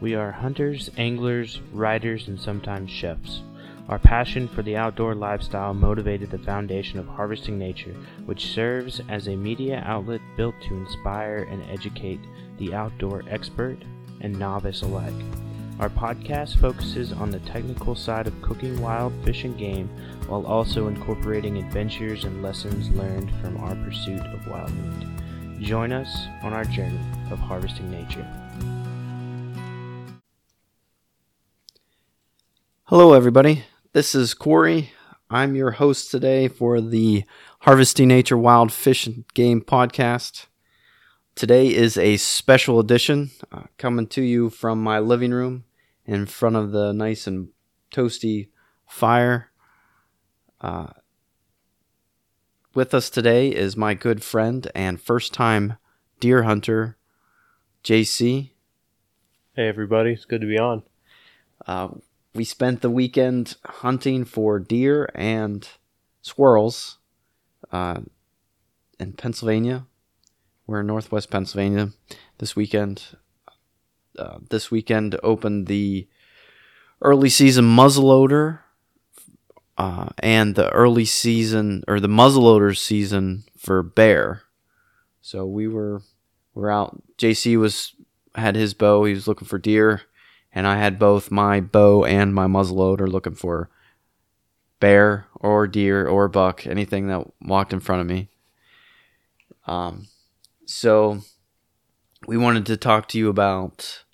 We are hunters, anglers, riders, and sometimes chefs. Our passion for the outdoor lifestyle motivated the foundation of Harvesting Nature, which serves as a media outlet built to inspire and educate the outdoor expert and novice alike. Our podcast focuses on the technical side of cooking wild fish and game while also incorporating adventures and lessons learned from our pursuit of wild meat. Join us on our journey of harvesting nature. Hello, everybody. This is Corey. I'm your host today for the Harvesting Nature Wild Fish and Game podcast. Today is a special edition uh, coming to you from my living room in front of the nice and toasty fire. Uh, with us today is my good friend and first time deer hunter, JC. Hey, everybody. It's good to be on. Uh, we spent the weekend hunting for deer and squirrels uh, in Pennsylvania. We're in Northwest Pennsylvania this weekend. Uh, this weekend opened the early season muzzleloader uh, and the early season or the muzzleloader season for bear. So we were we're out. JC was had his bow. He was looking for deer, and I had both my bow and my muzzleloader looking for bear or deer or buck, anything that walked in front of me. Um, so we wanted to talk to you about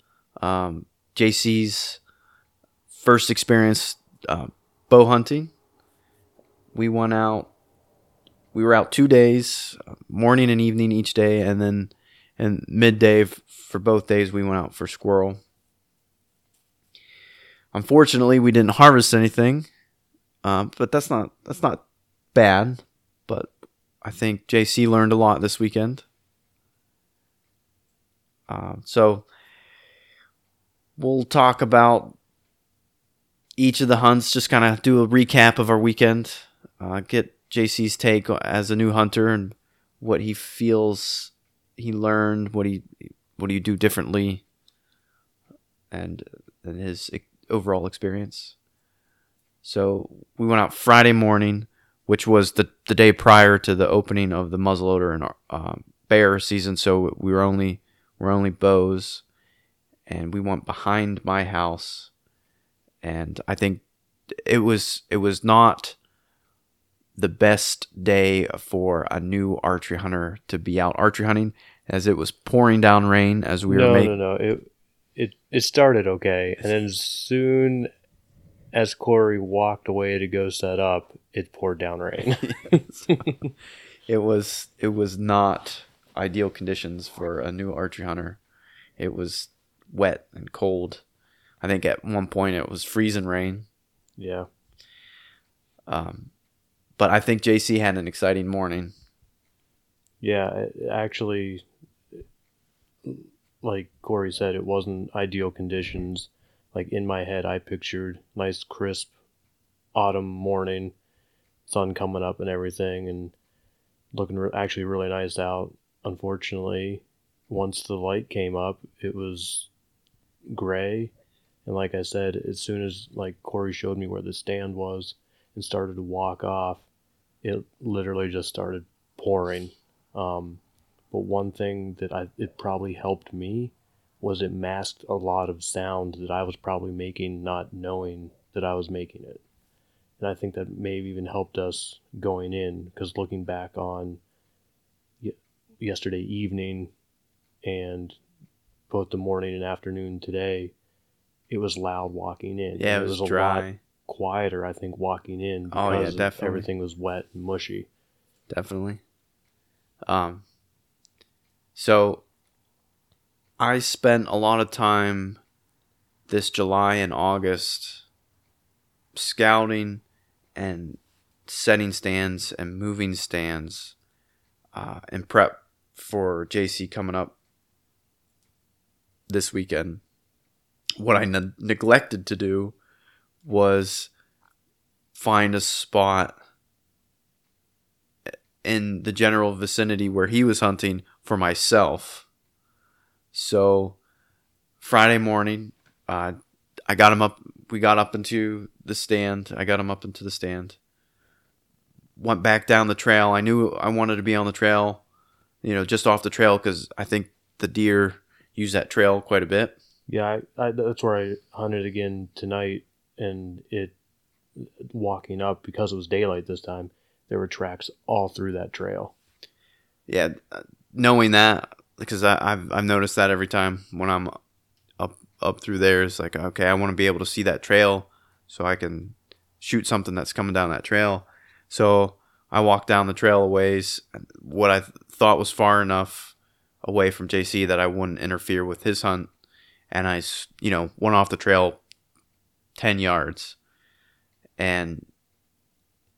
um, JC's first experience uh, bow hunting. We went out. We were out two days, morning and evening each day, and then and midday for both days we went out for squirrel. Unfortunately, we didn't harvest anything, uh, but that's not that's not bad. But I think JC learned a lot this weekend. Uh, so we'll talk about each of the hunts, just kind of do a recap of our weekend, uh, get JC's take as a new hunter and what he feels he learned, what he what do you do differently, and, and his overall experience. So we went out Friday morning, which was the the day prior to the opening of the muzzleloader and uh, bear season. So we were only we're only bows, and we went behind my house, and I think it was it was not the best day for a new archery hunter to be out archery hunting as it was pouring down rain as we no, were making. No, no, It it it started okay, and then soon as Corey walked away to go set up, it poured down rain. it was it was not ideal conditions for a new archery hunter. It was wet and cold. I think at one point it was freezing rain. Yeah. Um, but I think JC had an exciting morning. Yeah, actually, like Corey said, it wasn't ideal conditions. Like in my head, I pictured nice, crisp autumn morning, sun coming up and everything, and looking re- actually really nice out unfortunately, once the light came up, it was gray. And like I said, as soon as like Corey showed me where the stand was and started to walk off, it literally just started pouring. Um, but one thing that I it probably helped me was it masked a lot of sound that I was probably making not knowing that I was making it. And I think that maybe even helped us going in because looking back on y- yesterday evening and both the morning and afternoon today, it was loud walking in. Yeah, And it was, a lot dry. Quieter, I think, walking in because Oh, yeah, definitely. everything was wet and mushy. Definitely. Um. So, I spent a lot of time this July and August scouting and setting stands and moving stands uh, in prep for JC coming up this weekend. What I ne- neglected to do was find a spot in the general vicinity where he was hunting for myself. So Friday morning, uh, I got him up. We got up into the stand. I got him up into the stand. Went back down the trail. I knew I wanted to be on the trail, you know, just off the trail because I think the deer use that trail quite a bit. Yeah, I, I, that's where I hunted again tonight, and it walking up because it was daylight this time. There were tracks all through that trail. yeah, uh, knowing that because I, I've I've noticed that every time when I'm up up through there, it's like okay, I want to be able to see that trail so I can shoot something that's coming down that trail. So I walked down the trail a ways, what I th- thought was far enough away from JC that I wouldn't interfere with his hunt, and i you know went off the trail ten yards, and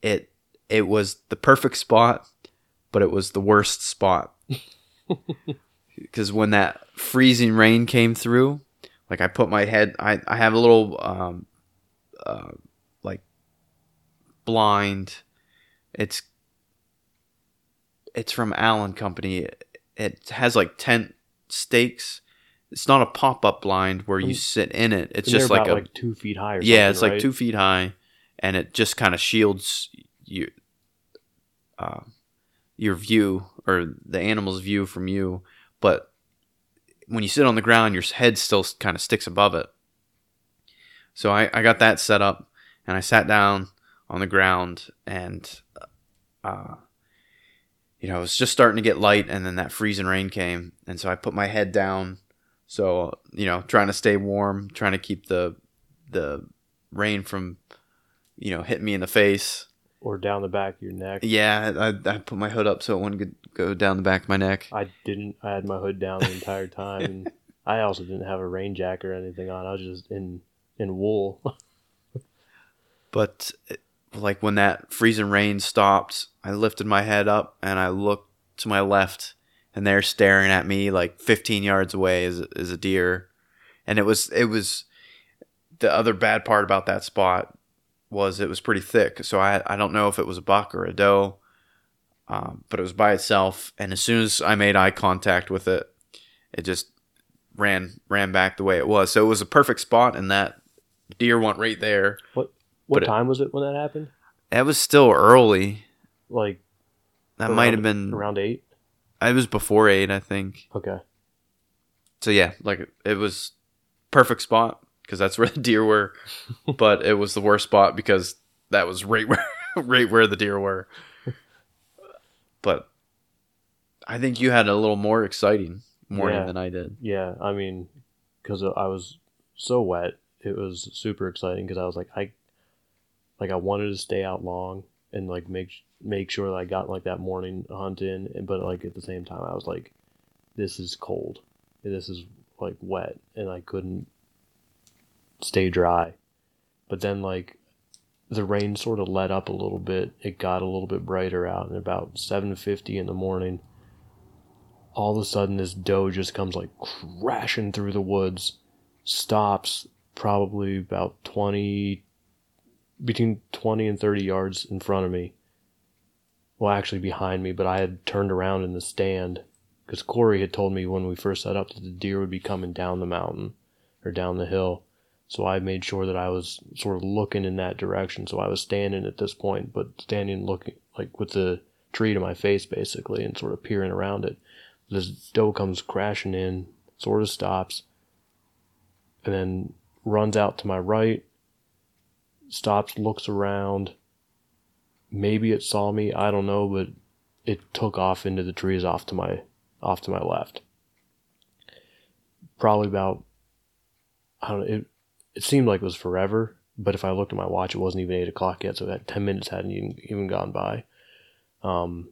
it it was the perfect spot, but it was the worst spot because when that freezing rain came through, like I put my head, I, I have a little um, uh, like blind. It's it's from Allen Company. It has like tent stakes. It's not a pop up blind where you sit in it. It's And just like a like two feet high. Or yeah, it's something, like two feet high, and it just kind of shields you, uh, your view or the animal's view from you. But when you sit on the ground, your head still kind of sticks above it. So I, I got that set up, and I sat down on the ground, and uh, you know it was just starting to get light, and then that freezing rain came, and so I put my head down. So you know, trying to stay warm, trying to keep the the rain from you know hitting me in the face. or down the back of your neck. Yeah, I, I put my hood up so it wouldn't go- down the back of my neck. I didn't. I had my hood down the entire time, and I also didn't have a rain jacket or anything on. I was just in in wool. But like when that freezing rain stopped, I lifted my head up and I looked to my left, and they're staring at me like 15 yards away is is a deer, and it was it was the other bad part about that spot was it was pretty thick. So I I don't know if it was a buck or a doe, um, but it was by itself. And as soon as I made eye contact with it, it just ran ran back the way it was. So it was a perfect spot, and that deer went right there. What But it- time was it when that happened? That was still early. Like That might have been. around eight. I was before eight, I think. Okay. So yeah, like it was perfect spot because that's where the deer were, but it was the worst spot because that was right where right where the deer were. But I think you had a little more exciting morning Yeah. than I did. Yeah, I mean, because I was so wet, it was super exciting because I was like, I, like I wanted to stay out long and like make make sure that I got like that morning hunt in, but like at the same time, I was like, this is cold, this is like wet, and I couldn't stay dry. But then like the rain sort of let up a little bit. It got a little bit brighter out, and about seven fifty in the morning all of a sudden this doe just comes like crashing through the woods stops probably about 20 between 20 and 30 yards in front of me. Well actually behind me but i had turned around in the stand because corey had told me when we first set up that the deer would be coming down the mountain or down the hill. So i made sure that i was sort of looking in that direction. So i was standing at this point but standing looking like with the tree to my face basically and sort of peering around it. This doe comes crashing in, sort of stops, and then runs out to my right, stops, looks around. Maybe it saw me, I don't know, but it took off into the trees off to my off to my left. Probably about I don't know, it it seemed like it was forever, but if I looked at my watch, it wasn't even eight o'clock yet, so that ten minutes hadn't even, even gone by. Um,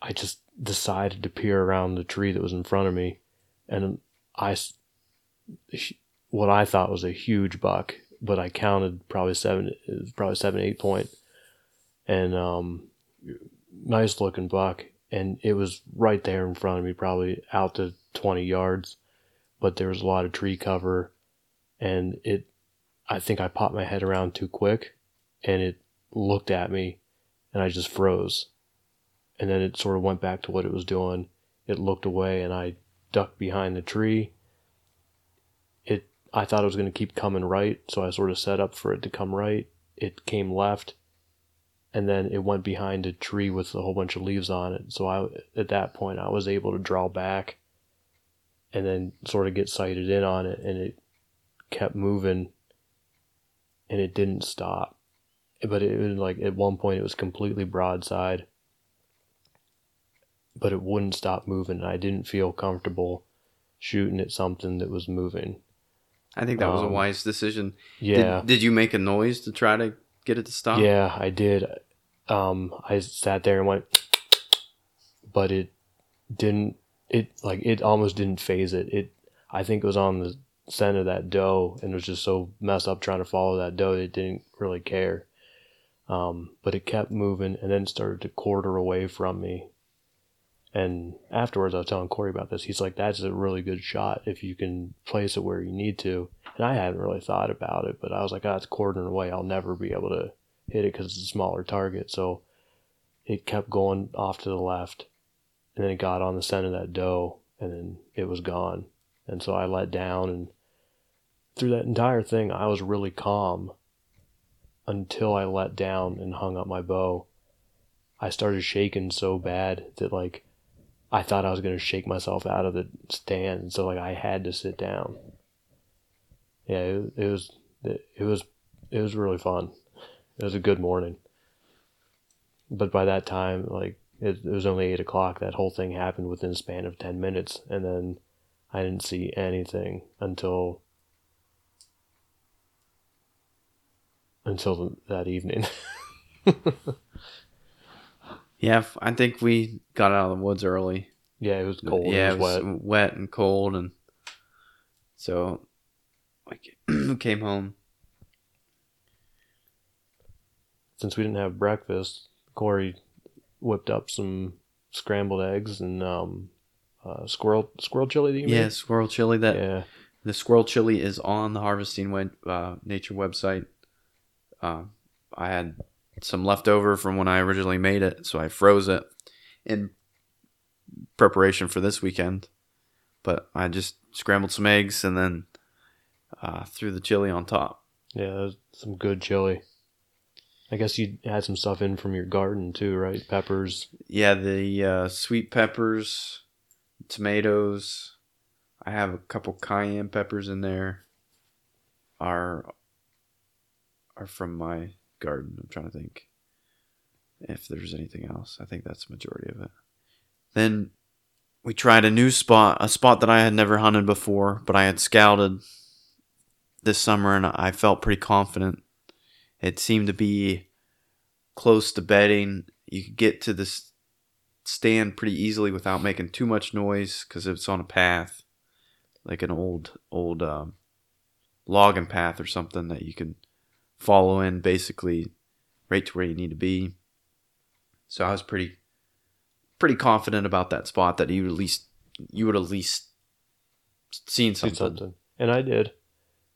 I just decided to peer around the tree that was in front of me, and I, what I thought was a huge buck, but I counted probably seven, probably seven, eight point, and um, nice looking buck, and it was right there in front of me, probably out to twenty yards, but there was a lot of tree cover, and it, I think I popped my head around too quick, and it looked at me, and I just froze. And then it sort of went back to what it was doing. It looked away, and I ducked behind the tree. I thought it was going to keep coming right, so I sort of set up for it to come right. It came left, and then it went behind a tree with a whole bunch of leaves on it. So I at that point I was able to draw back, and then sort of get sighted in on it, and it kept moving, and it didn't stop. But it was like at one point it was completely broadside but it wouldn't stop moving. And I didn't feel comfortable shooting at something that was moving. I think that was a um, wise decision. Yeah. Did, did, you make a noise to try to get it to stop? Yeah, I did. Um, I sat there and went, but it didn't. It like it almost didn't faze it. It I think it was on the scent of that doe and it was just so messed up trying to follow that doe. It didn't really care. Um, but it kept moving and then started to quarter away from me and afterwards, I was telling Corey about this. He's like, "That's a really good shot if you can place it where you need to." And I hadn't really thought about it, but I was like, "Oh, it's quartering away. I'll never be able to hit it because it's a smaller target." So it kept going off to the left, and then it got on the center of that doe, and then it was gone. And so I let down, and through that entire thing, I was really calm until I let down and hung up my bow. I started shaking so bad that like I thought I was going to shake myself out of the stand, so like I had to sit down. Yeah, it, it was it was it was really fun. It was a good morning. But by that time, like it, it was only eight o'clock. That whole thing happened within span of ten minutes, and then I didn't see anything until until that evening. Yeah, I think we got out of the woods early. Yeah, it was cold. Yeah, it was, it was wet. wet and cold, and so we came home. Since we didn't have breakfast, Corey whipped up some scrambled eggs and um, uh, squirrel squirrel chili. That you yeah, made? squirrel chili. That yeah. The squirrel chili is on the Harvesting uh, Nature website. Uh, I had some leftover from when I originally made it, so I froze it in preparation for this weekend. But I just scrambled some eggs and then uh, threw the chili on top. Yeah, some good chili. I guess you had some stuff in from your garden too, right? Peppers. Yeah, the uh, sweet peppers, tomatoes. I have a couple cayenne peppers in there. Are are from my garden. I'm trying to think if there's anything else. I think that's the majority of it. Then we tried a new spot, a spot that I had never hunted before, but I had scouted this summer and I felt pretty confident. It seemed to be close to bedding. You could get to this stand pretty easily without making too much noise because it's on a path, like an old old um, logging path or something that you can follow in basically right to where you need to be. So I was pretty pretty confident about that spot that you at least you would at least seen something. something. And I did.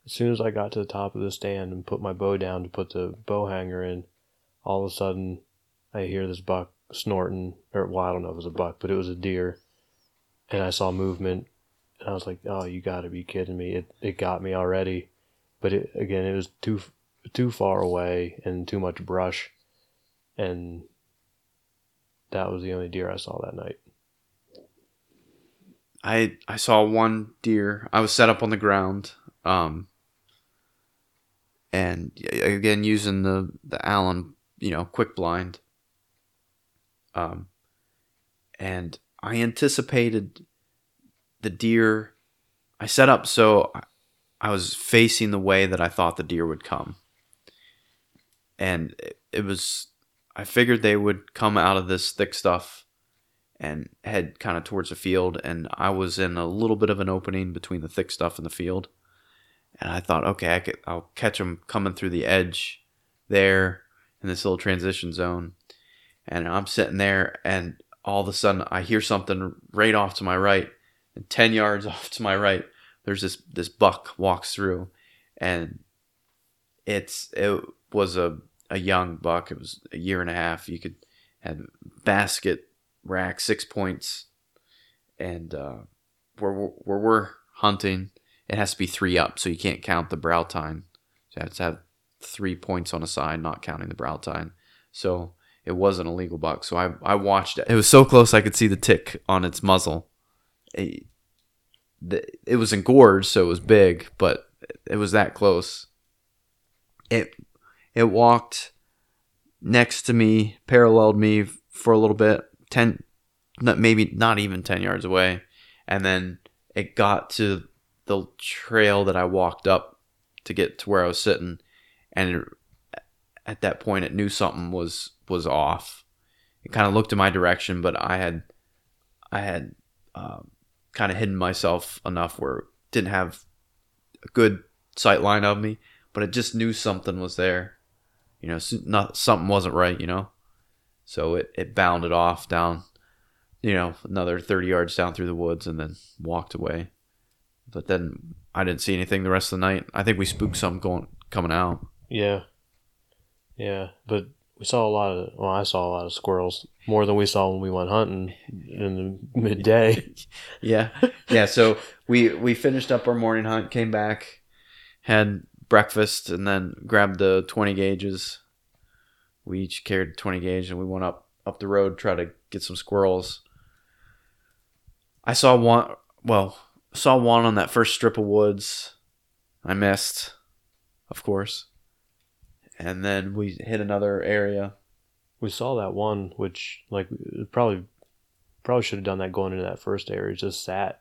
As soon as I got to the top of the stand and put my bow down to put the bow hanger in, all of a sudden I hear this buck snorting or well, I don't know if it was a buck, but it was a deer. And I saw movement and I was like, Oh, you gotta be kidding me. It it got me already. But it again it was too too far away and too much brush, and that was the only deer I saw that night. I I saw one deer. I was set up on the ground, um, and again using the the Allen, you know, quick blind. Um, and I anticipated the deer. I set up so I- I was facing the way that I thought the deer would come, and it, it was. I figured they would come out of this thick stuff and head kind of towards the field. And I was in a little bit of an opening between the thick stuff and the field. And I thought, okay, I could, I'll catch them coming through the edge there in this little transition zone. And I'm sitting there, and all of a sudden, I hear something right off to my right, and ten yards off to my right, there's this this buck walks through, and it's it was a a young buck. It was a year and a half. You could had basket rack six points, and uh, where where we're hunting, it has to be three up, so you can't count the brow tine. So you have to have three points on a side, not counting the brow tine. So it wasn't a legal buck. So I I watched it. It was so close I could see the tick on its muzzle. It, it was engorged, so it was big, but it was that close. It it walked next to me, paralleled me for a little bit, ten, maybe not even ten yards away, and then it got to the trail that I walked up to get to where I was sitting, and it, at that point, it knew something was was off. It kind of looked in my direction, but I had I had um, kind of hidden myself enough where it didn't have a good sight line of me, but it just knew something was there. You know, not something wasn't right. You know, so it it bounded off down, you know, another thirty yards down through the woods and then walked away. But then I didn't see anything the rest of the night. I think we spooked something going coming out. Yeah. Yeah, but we saw a lot of. Well, I saw a lot of squirrels more than we saw when we went hunting in the midday. Yeah, yeah. So we we finished up our morning hunt, came back, had breakfast, and then grabbed the twenty gauges. We each carried twenty gauge, and we went up up the road try to get some squirrels. I saw one. Well, saw one on that first strip of woods. I missed, of course. And then we hit another area. we saw that one, which like probably probably should have done that going into that first area. Just sat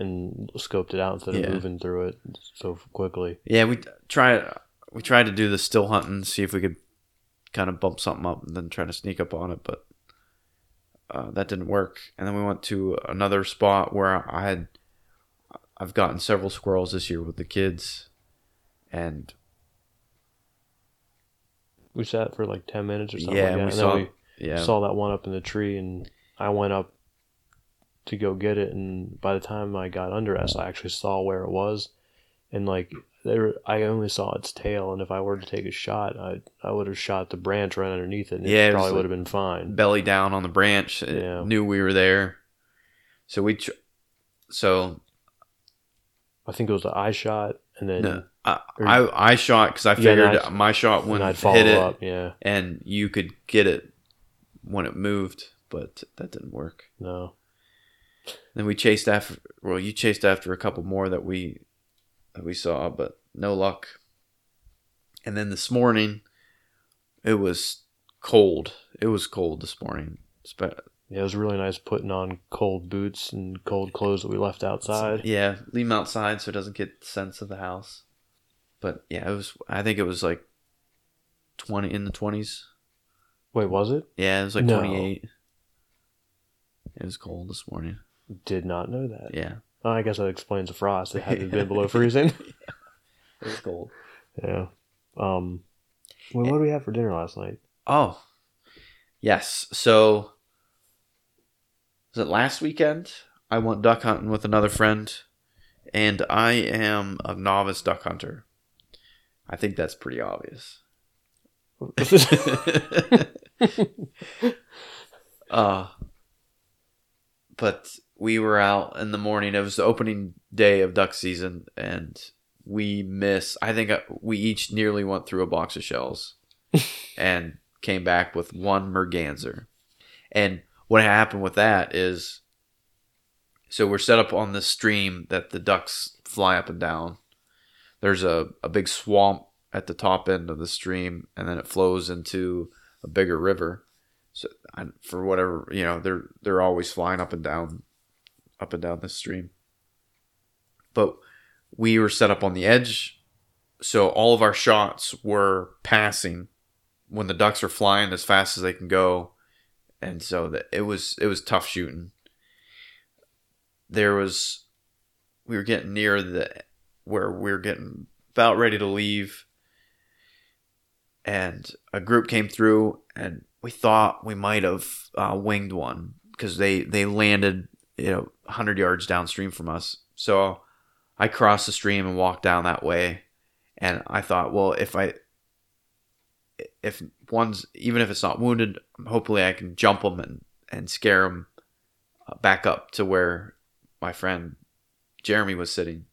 and scoped it out instead of Yeah. moving through it so quickly. Yeah, we tried. We tried to do the still hunting, see if we could kind of bump something up, and then try to sneak up on it, but uh, that didn't work. And then we went to another spot where I had, I've gotten several squirrels this year with the kids, and We sat for like ten minutes or something. yeah, like that. we and saw, then we yeah, saw that one up in the tree, and I went up to go get it. And by the time I got under us, I actually saw where it was, and like there, I only saw its tail. And if I were to take a shot, I I would have shot the branch right underneath it. And Yeah, it probably like- would have been fine. belly down on the branch. It Yeah. knew we were there, so we, tr- so I think it was the eye shot, and then no, I, or- I I shot because I figured I- my shot wouldn't I'd follow hit it. up. Yeah, and you could get it when it moved, but that didn't work. no, Then we chased after. Well, you chased after a couple more that we that we saw, but no luck. And then this morning, it was cold. It was cold this morning. Yeah, it was really nice putting on cold boots and cold clothes that we left outside. Yeah, leave them outside so it doesn't get the sense of the house. But yeah, it was. I think it was like twenty in the twenties. Wait, was it? Yeah, it was like No. twenty eight. It was cold this morning. Did not know that. Yeah, Oh, I guess that explains the frost. It hadn't been below freezing. it was cold. Yeah. Um. Well, what did we have for dinner last night? Oh, yes. So, was it last weekend? I went duck hunting with another friend, and I am a novice duck hunter. I think that's pretty obvious. uh, but we were out in the morning. It was the opening day of duck season, and we missed. I think uh, we each nearly went through a box of shells, and came back with one merganser. And what happened with that is, so we're set up on this stream that the ducks fly up and down. There's a, a big swamp at the top end of the stream, and then it flows into a bigger river. So I, for whatever you know, they're they're always flying up and down, up and down this stream. But we were set up on the edge, so all of our shots were passing when the ducks are flying as fast as they can go, and so that it was it was tough shooting. There was, we were getting near the where we were getting about ready to leave, and a group came through, and we thought we might have uh, winged one because they they landed you know 100 yards downstream from us. So I crossed the stream and walked down that way, and I thought, well, if I if one's even if it's not wounded, hopefully I can jump them and and scare them back up to where my friend Jeremy was sitting.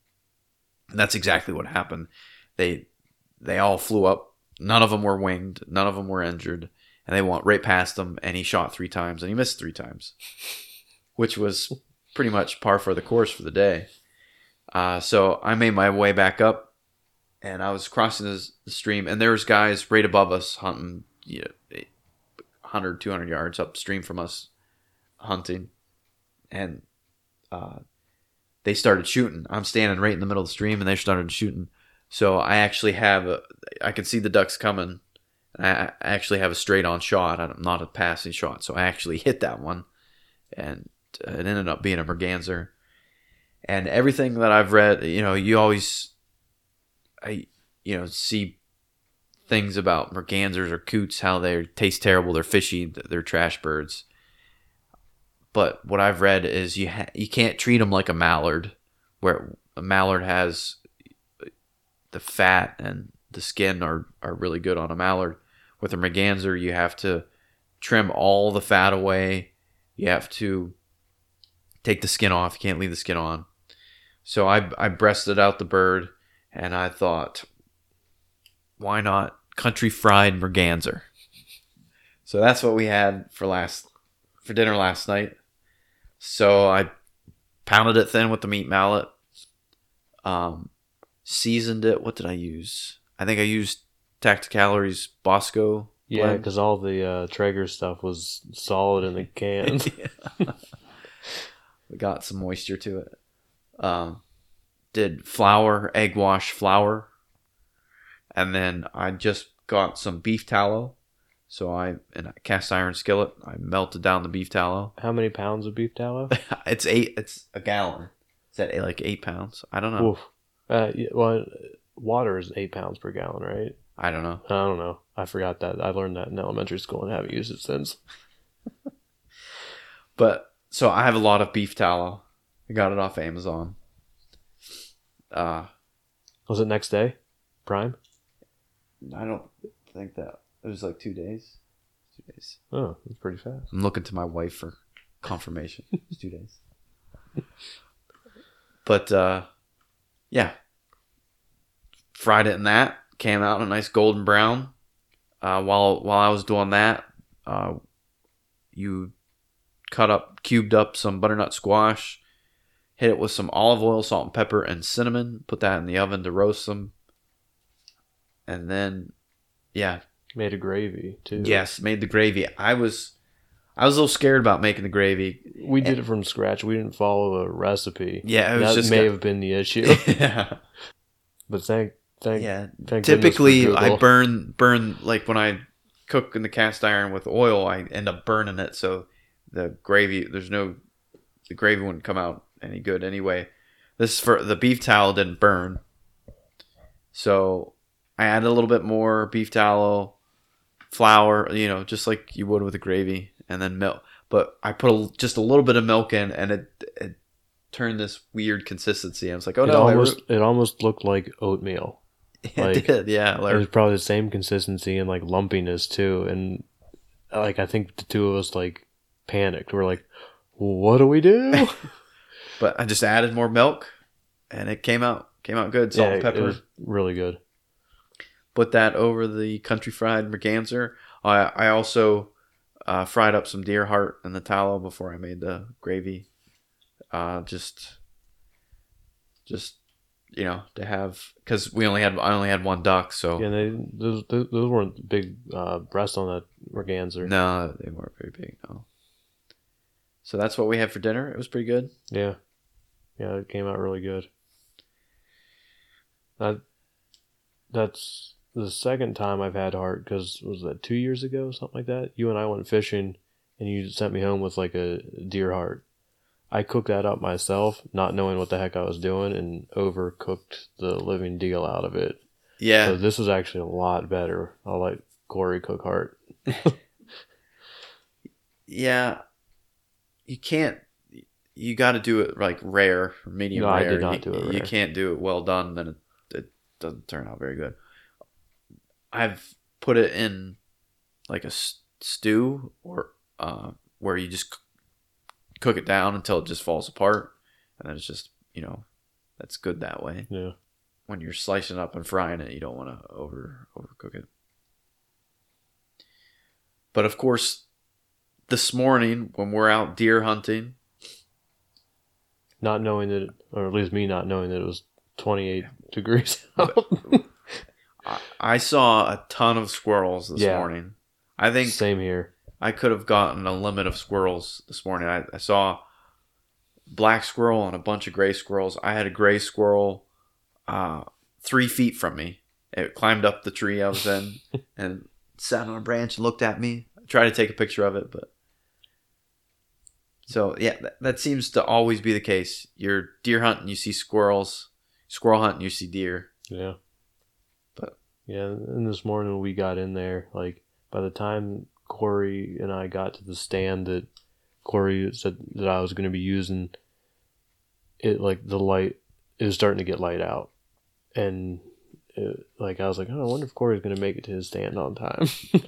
And that's exactly what happened. They they all flew up. None of them were winged. None of them were injured. And they went right past him. And he shot three times, and he missed three times, which was pretty much par for the course for the day. Uh, so I made my way back up, and I was crossing the, stream, and there was guys right above us hunting, you know, 100, 200 yards upstream from us, hunting, and uh, they started shooting. I'm standing right in the middle of the stream, and they started shooting. So I actually have a, I can see the ducks coming. I actually have a straight on shot. I'm not a passing shot, so I actually hit that one, and it ended up being a merganser. And everything that I've read, you know, you always, I, you know, see things about mergansers or coots, how they taste terrible, they're fishy, they're trash birds. But what I've read is you ha- you can't treat them like a mallard, where a mallard has the fat and the skin are, are really good on a mallard. With a merganser, you have to trim all the fat away. You have to take the skin off. You can't leave the skin on. So I, I breasted out the bird and I thought, why not country fried merganser? So that's what we had for last for dinner last night. So I pounded it thin with the meat mallet. Um, seasoned it. What did I use? I think I used Tacticalories Bosco. Yeah, because all the uh, Traeger stuff was solid in the can. Got some moisture to it. Um, did flour, egg wash flour, and then I just got some beef tallow. So I in a cast iron skillet, I melted down the beef tallow. How many pounds of beef tallow? it's eight. It's a gallon. Is that like eight pounds? I don't know. Uh, yeah, well, water is eight pounds per gallon, right? I don't know. I don't know. I forgot that. I learned that in elementary school and haven't used it since. But so I have a lot of beef tallow. I got it off Amazon. Uh, Was it next day? Prime? I don't think that it was like two days. Two days. Oh, it's pretty fast. I'm looking to my wife for confirmation. it's two days. But uh, yeah, fried it in that. Came out a nice golden brown. Uh, while while I was doing that, uh, you cut up, cubed up some butternut squash. Hit it with some olive oil, salt and pepper, and cinnamon. Put that in the oven to roast them. And then, yeah, Made a gravy too. yes, made the gravy. I was, I was a little scared about making the gravy. we did it from scratch. We didn't follow a recipe. Yeah, it was that may have been the issue. yeah. but thank, thank, yeah. thank Typically, I burn burn like when I cook in the cast iron with oil, I end up burning it. So the gravy, there's no, the gravy wouldn't come out any good anyway. This is for the beef tallow didn't burn, so I added a little bit more beef tallow, flour, you know, just like you would with the gravy, and then milk. But I put a, just a little bit of milk in, and it, it turned this weird consistency. I was like, oh it no, almost it almost looked like oatmeal. it like- did, yeah. It was probably the same consistency and like lumpiness too. And like I think the two of us like panicked. We're like, "What do we do?" but I just added more milk, and it came out came out good. Salt yeah, and pepper. it was really good. Put that over the country fried merganser. I I also uh, fried up some deer heart in the tallow before I made the gravy. Uh, just, just you know, to have because we only had I only had one duck, so Yeah, they those those those weren't big uh, breasts on that merganser. no, they weren't very big. So that's what we had for dinner. It was pretty good. Yeah, yeah, it came out really good. That that's the second time I've had heart because was that two years ago, something like that. You and I went fishing, and you sent me home with like a deer heart. I cooked that up myself, not knowing what the heck I was doing, and overcooked the living deal out of it. Yeah, So this is actually a lot better. I like Corey cook heart. yeah. You can't. You got to do it like rare, medium No, I rare. did not you, do it You can't do it well done, then it, it doesn't turn out very good. I've put it in like a stew or uh, where you just cook it down until it just falls apart, and then it's just you know that's good that way. Yeah. When you're slicing up and frying it, you don't want to over overcook it. But of course, this morning when we're out deer hunting, Not knowing that, or at least me not knowing that it was 28 degrees out. I, I saw a ton of squirrels this Yeah. morning. I think Same here. I could have gotten a limit of squirrels this morning. I, I saw black squirrel and a bunch of gray squirrels. I had a gray squirrel uh, three feet from me. It climbed up the tree I was in and sat on a branch and looked at me. I tried to take a picture of it, but so yeah, that, that seems to always be the case. You're deer hunting, you see squirrels. Squirrel hunting, you see deer. Yeah. But- yeah, and this morning we got in there, like by the time Corey and I got to the stand that Corey said that I was going to be using, it like the light it was starting to get light out, and it, like I was like, oh, I wonder if Corey's going to make it to his stand on time.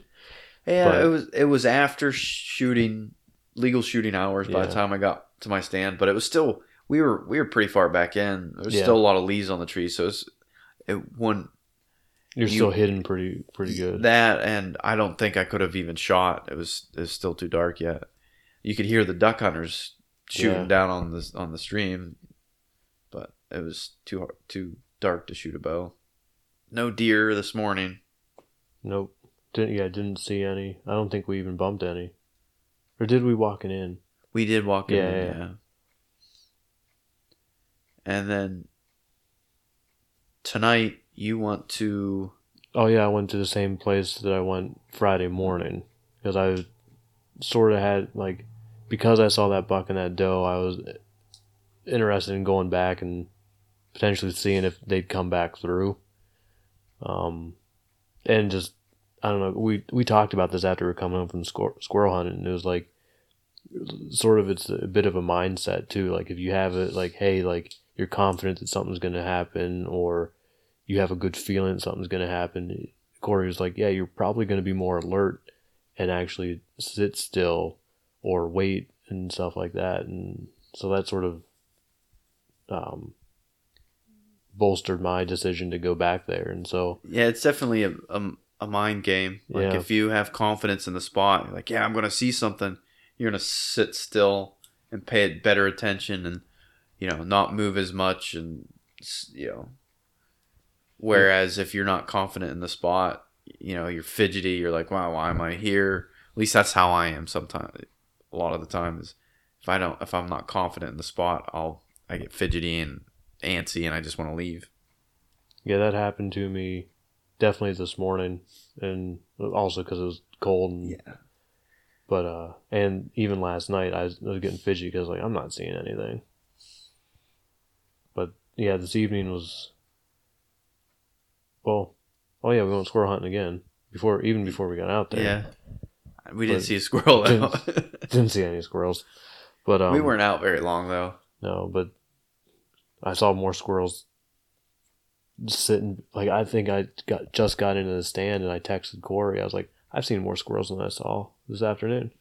Yeah, But- it was it was after shooting legal shooting hours by the time I got to my stand, but it was still we were we were pretty far back in. There was Yeah. still a lot of leaves on the tree, so it's it wouldn't You're You- still hidden pretty pretty good. that, and I don't think I could have even shot. It was it was still too dark yet. You could hear the duck hunters shooting Yeah. down on the on the stream, but it was too hard, too dark to shoot a bow. No deer this morning. nope. Didn't yeah, didn't see any. I don't think we even bumped any. Or did we walking in? We did walk in, Yeah, yeah. yeah. And then tonight you want to Oh yeah, I went to the same place that I went Friday morning because I sort of had like because I saw that buck and that doe, I was interested in going back and potentially seeing if they'd come back through. Um, and just I don't know. We we talked about this after we were coming home from squirrel, squirrel hunting, and it was like sort of it's a bit of a mindset too. Like if you have it, like hey, like you're confident that something's going to happen, or you have a good feeling something's going to happen. Corey was like, yeah, you're probably going to be more alert and actually sit still or wait and stuff like that. And so that sort of um, bolstered my decision to go back there. And so, Yeah, it's definitely a a, a mind game. Like Yeah. if you have confidence in the spot, you're like, yeah, I'm gonna see something. You're gonna sit still and pay it better attention, and you know, not move as much, and you know. Whereas if you're not confident in the spot, you know, you're fidgety. You're like, wow, why am I here? At least that's how I am. Sometimes, a lot of the time is if I don't, if I'm not confident in the spot, I'll I get fidgety and antsy, and I just want to leave. yeah, that happened to me definitely this morning. And also because it was cold. And, Yeah. But, uh, and even last night, I was, I was getting fidgety because, like, I'm not seeing anything. But, yeah, this evening was, well, oh, yeah, we went squirrel hunting again. Before, even before we got out there. Yeah. We didn't But- see a squirrel though. Didn't see any squirrels. But, um, we weren't out very long though. No, but I saw more squirrels sitting. Like I think I got just got into the stand and I texted Corey. I was like, I've seen more squirrels than I saw this afternoon.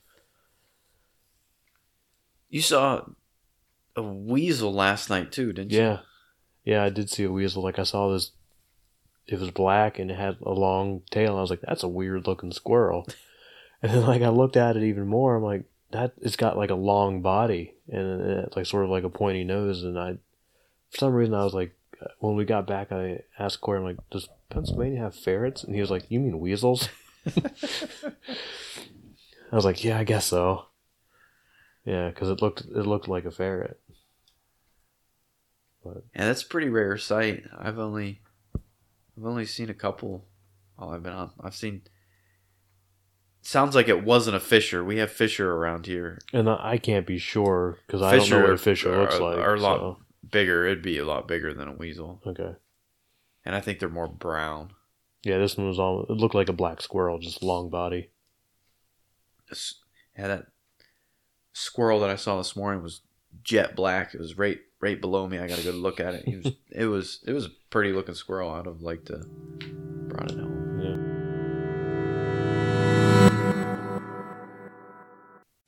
You saw a weasel last night too, didn't you? Yeah, yeah, I did see a weasel. Like I saw this. It was black and it had a long tail. I was like, that's a weird looking squirrel. And then like I looked at it even more. I'm like, that it's got like a long body and it's like sort of like a pointy nose. And I, for some reason, I was like, Uh, when we got back, I asked Corey, I'm like, does Pennsylvania have ferrets? And he was like, you mean weasels? I was like, yeah, I guess so. Yeah, because it looked it looked like a ferret. But Yeah, that's a pretty rare sight. I've only I've only seen a couple while I've been on. I've seen sounds like it wasn't a fisher. We have fisher around here. and I can't be sure because I don't know what a fisher are- looks like. Are so, bigger. It'd be a lot bigger than a weasel. okay. And I think they're more brown. Yeah, this one was all. It looked like a black squirrel, just long body. This- Yeah, that squirrel that I saw this morning was jet black. It was right right below me. I got a good look at it. He was it was it was a pretty looking squirrel. I'd have liked to brought it home.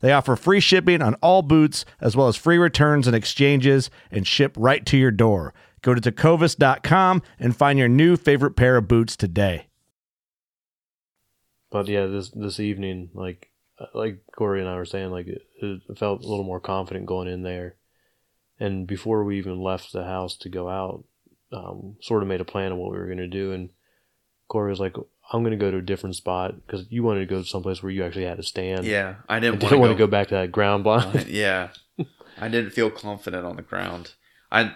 They offer free shipping on all boots, as well as free returns and exchanges, and ship right to your door. Go to tecovas.com and find your new favorite pair of boots today. But yeah, this this evening, like like Corey and I were saying, like it, it felt a little more confident going in there. And before we even left the house to go out, um, sort of made a plan of what we were going to do. And Corey was like, "I'm going to go to a different spot because you wanted to go to someplace where you actually had to stand. Yeah, I I didn't, didn't want to go back to that ground uh, blind. yeah, I didn't feel confident on the ground. I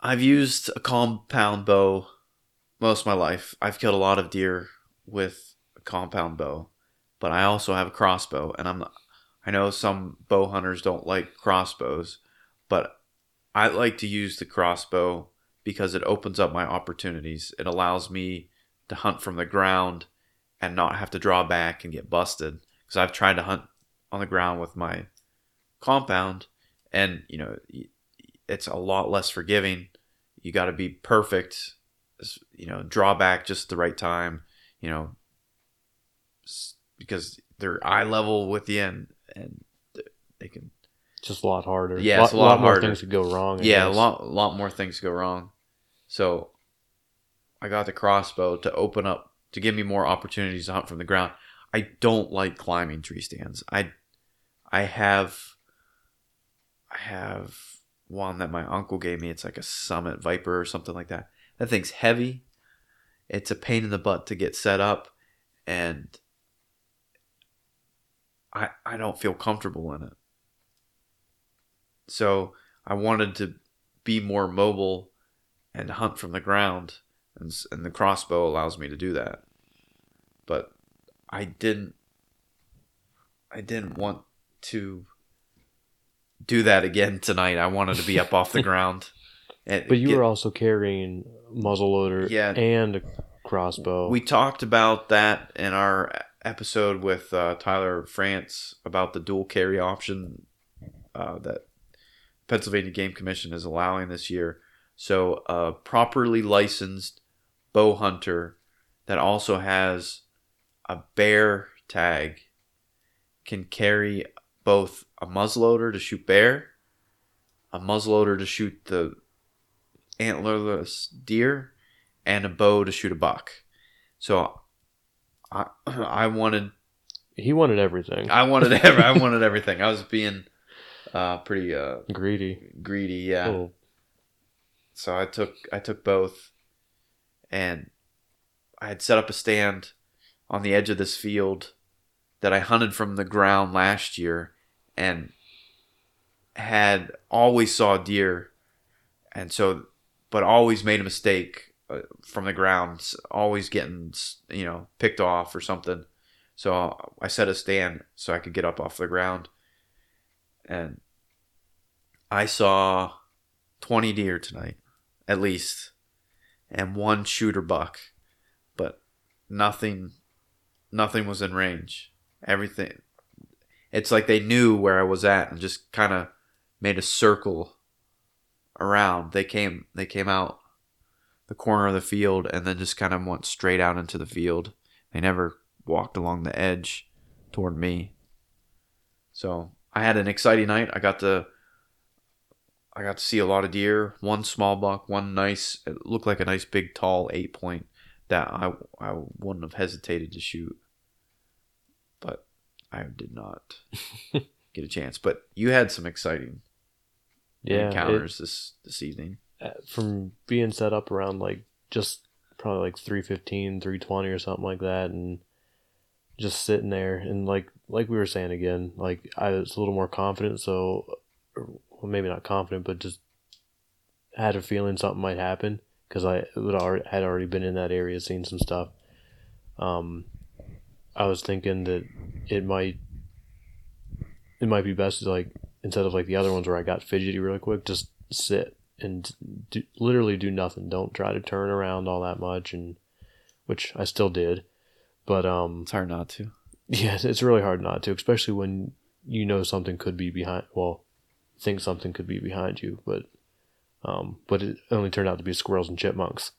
I've used a compound bow most of my life. I've killed a lot of deer with a compound bow, but I also have a crossbow, and I'm I know some bow hunters don't like crossbows, but I like to use the crossbow because it opens up my opportunities. It allows me to hunt from the ground and not have to draw back and get busted. Because I've tried to hunt on the ground with my compound, and you know, it's a lot less forgiving. You got to be perfect, you know, draw back just the right time, you know, because they're eye level with you and and th- they can Just a lot harder. Yeah, lot, it's a lot more harder. things could go wrong. I yeah, a lot, a lot more things go wrong. So I got the crossbow to open up to give me more opportunities to hunt from the ground. I don't like climbing tree stands. I I have I have one that my uncle gave me. It's like a Summit Viper or something like that. That thing's heavy. It's a pain in the butt to get set up and I I don't feel comfortable in it. So I wanted to be more mobile and hunt from the ground, and, and the crossbow allows me to do that. But I didn't. I didn't want to do that again tonight. I wanted to be up off the ground. And But you get- were also carrying muzzleloader Yeah. and a crossbow. We talked about that in our episode with uh, Tyler France about the dual carry option uh, that Pennsylvania Game Commission is allowing this year. So, a properly licensed bow hunter that also has a bear tag can carry both a muzzleloader to shoot bear, a muzzleloader to shoot the antlerless deer, and a bow to shoot a buck. So I I wanted he wanted everything. I wanted ev- I wanted everything. I was being uh, pretty uh, Greedy. greedy, yeah. Little- So I took I took both, and I had set up a stand on the edge of this field that I hunted from the ground last year, and had always saw deer. And so, but always made a mistake uh, from the ground, always getting you know picked off or something. So I set a stand so I could get up off the ground, and I saw twenty deer tonight, at least, and one shooter buck, but nothing, nothing was in range. Everything, it's like they knew where I was at and just kind of made a circle around. They came they came out the corner of the field and then just kind of went straight out into the field. They never walked along the edge toward me. So I had an exciting night. I got to I got to see a lot of deer. One small buck, one nice. It looked like a nice big tall eight point that I I wouldn't have hesitated to shoot, but I did not get a chance. But you had some exciting Yeah, it- encounters this this evening. uh, from being set up around like just probably like 315 320 or something like that and just sitting there and like like we were saying again like i was a little more confident so well, maybe not confident but just had a feeling something might happen because i would already, had already been in that area seen some stuff um i was thinking that it might it might be best to like instead of like the other ones where i got fidgety really quick just sit and do, literally do nothing. Don't try to turn around all that much, and which I still did. But um, It's hard not to. yeah, it's really hard not to, especially when you know something could be behind. Well, think something could be behind you, but um, but it only turned out to be squirrels and chipmunks.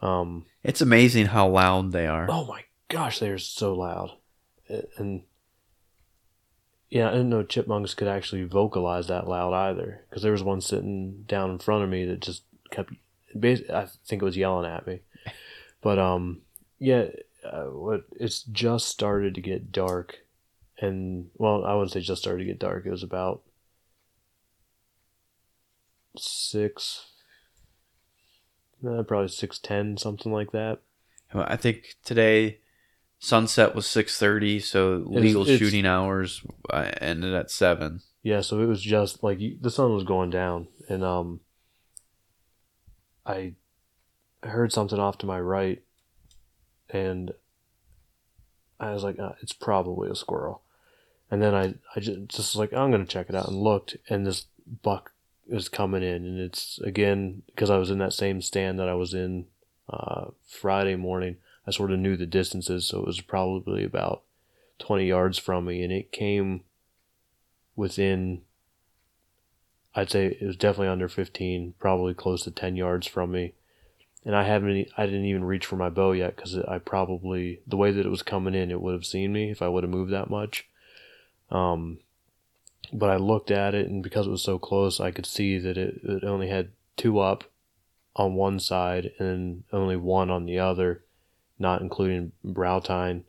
Um, It's amazing how loud they are. oh my gosh, they are so loud, and yeah, I didn't know chipmunks could actually vocalize that loud either. Because there was one sitting down in front of me that just kept, I think it was yelling at me. But um, yeah, uh, what it's just started to get dark, and well, I wouldn't say just started to get dark. It was about six, uh, probably six ten, something like that. I think today sunset was six thirty, so legal it's- shooting hours uh, ended at seven. Yeah, so it was just like the sun was going down, and um, I heard something off to my right, and I was like, uh, "It's probably a squirrel." And then I, I just, just was like, "I'm gonna check it out," and looked, and this buck is coming in, and it's again because I was in that same stand that I was in uh, Friday morning. I sort of knew the distances, so it was probably about twenty yards from me, and it came within I'd say it was definitely under 15, probably close to 10 yards from me. And I haven't I didn't even reach for my bow yet cuz I probably the way that it was coming in it would have seen me if I would have moved that much. Um but I looked at it and because it was so close I could see that it, it only had two up on one side and only one on the other, not including brow tine.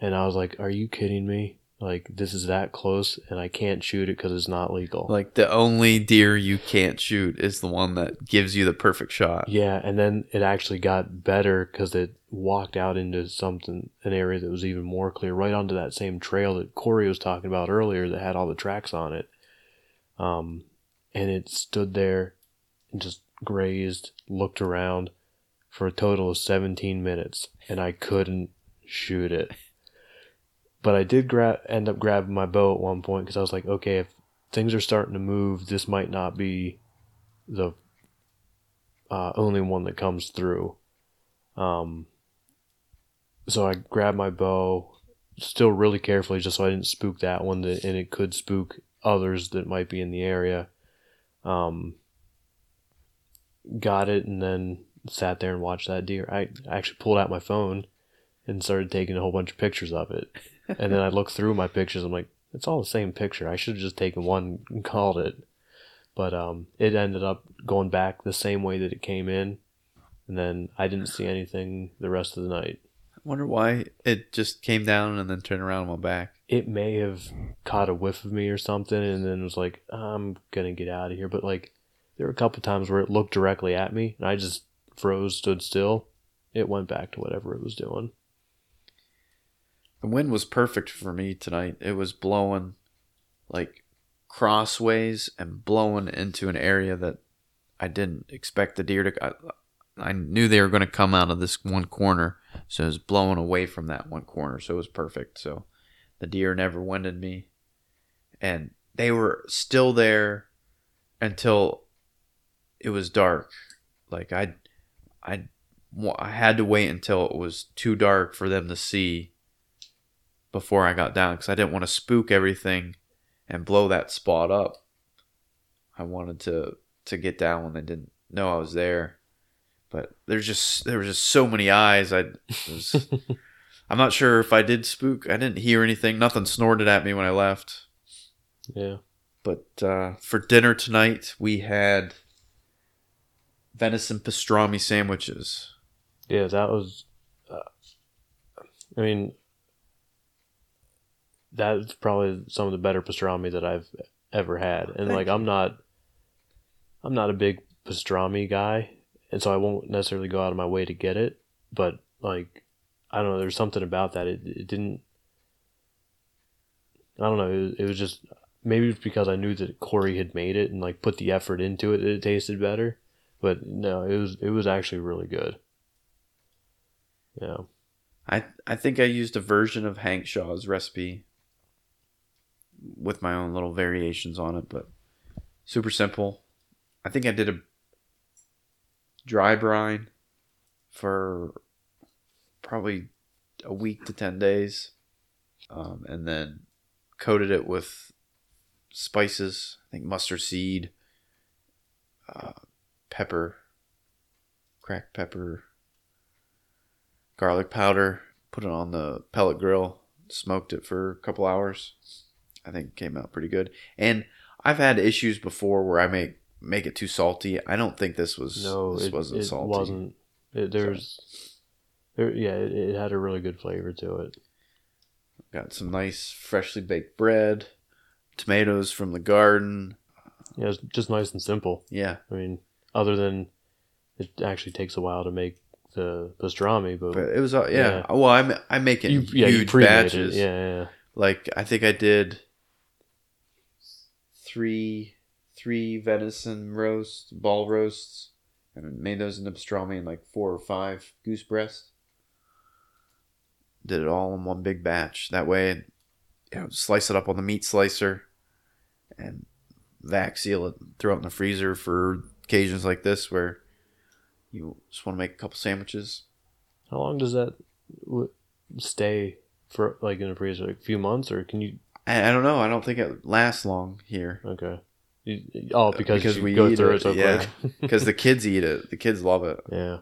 And I was like, "Are you kidding me? Like this is that close, and I can't shoot it because it's not legal." Like the only deer you can't shoot is the one that gives you the perfect shot. yeah, and then it actually got better because it walked out into something, an area that was even more clear, right onto that same trail that Corey was talking about earlier that had all the tracks on it. Um, and it stood there and just grazed, looked around for a total of 17 minutes, and I couldn't shoot it. But I did grab, end up grabbing my bow at one point because I was like, okay, if things are starting to move, this might not be the uh, only one that comes through. Um, so I grabbed my bow, still really carefully, just so I didn't spook that one, that, and it could spook others that might be in the area. Um, got it, and then sat there and watched that deer. I actually pulled out my phone and started taking a whole bunch of pictures of it. And then I looked through my pictures. I'm like, it's all the same picture. I should have just taken one and called it. But um, it ended up going back the same way that it came in, and then I didn't see anything the rest of the night. I wonder why it just came down and then turned around and went back. It may have caught a whiff of me or something, and then was like, I'm gonna get out of here. But like, there were a couple times where it looked directly at me, and I just froze, stood still. It went back to whatever it was doing. The wind was perfect for me tonight. It was blowing like crossways and blowing into an area that I didn't expect the deer to. I, I knew they were going to come out of this one corner, so it was blowing away from that one corner, so it was perfect. So the deer never winded me, and they were still there until it was dark. Like I, I, I had to wait until it was too dark for them to see before I got down because I didn't want to spook everything and blow that spot up. I wanted to to get down when they didn't know I was there. But there's just there was just so many eyes. I was, I'm not sure if I did spook. I didn't hear anything. Nothing snorted at me when I left. Yeah. But uh, for dinner tonight, we had venison pastrami sandwiches. Yeah, that was. Uh, I mean, that's probably some of the better pastrami that I've ever had, and Thank like I'm not, I'm not a big pastrami guy, and so I won't necessarily go out of my way to get it. But like, I don't know, there's something about that. It it didn't. I don't know. It was, it was just maybe it's because I knew that Corey had made it and like put the effort into it. That it tasted better, but no, it was it was actually really good. Yeah. I I think I used a version of Hank Shaw's recipe with my own little variations on it, but super simple. I think I did a dry brine for probably a week to 10 days um, and then coated it with spices i think mustard seed uh, pepper cracked pepper garlic powder put it on the pellet grill smoked it for a couple hours i think came out pretty good and i've had issues before where i make make it too salty i don't think this was No, this it wasn't it salty wasn't. It, there's, there, yeah, it, it had a really good flavor to it. Got some nice freshly baked bread, tomatoes from the garden. Yeah, it's just nice and simple. Yeah, I mean, other than it actually takes a while to make the pastrami, but, but it was uh, yeah. Yeah. Well, I'm I make it you, yeah, huge batches. yeah, yeah. Like I think I did three three venison roasts, ball roasts, and made those into pastrami and like four or five goose breasts. Did it all in one big batch. That way, you know, slice it up on the meat slicer, and vac seal it, throw it in the freezer for occasions like this where you just want to make a couple sandwiches. How long does that stay for, like in the freezer? Like a few months, or can you? I, I don't know. I don't think it lasts long here. Okay. You, oh, uh, because, because you we go eat through it, it so yeah. quick. because the kids eat it. The kids love it. yeah.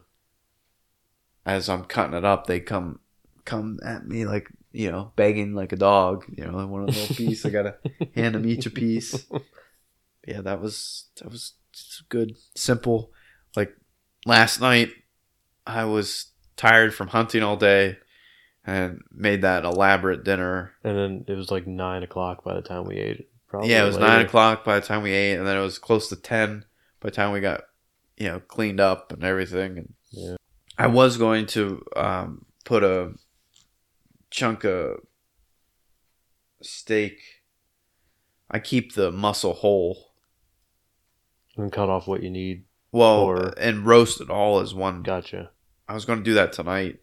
As I'm cutting it up, they come come at me like you know, begging like a dog. You know, they want a little piece. I gotta hand them each a piece. Yeah, that was that was good, simple. Like last night, I was tired from hunting all day, and made that elaborate dinner. And then it was like nine o'clock by the time we ate. Probably yeah, it was later. nine o'clock by the time we ate, and then it was close to ten by the time we got, you know, cleaned up and everything. And Yeah. I was going to um, put a chunk of steak. I keep the muscle whole. And cut off what you need. Well, Or- and roast it all as one. Gotcha. I was going to do that tonight,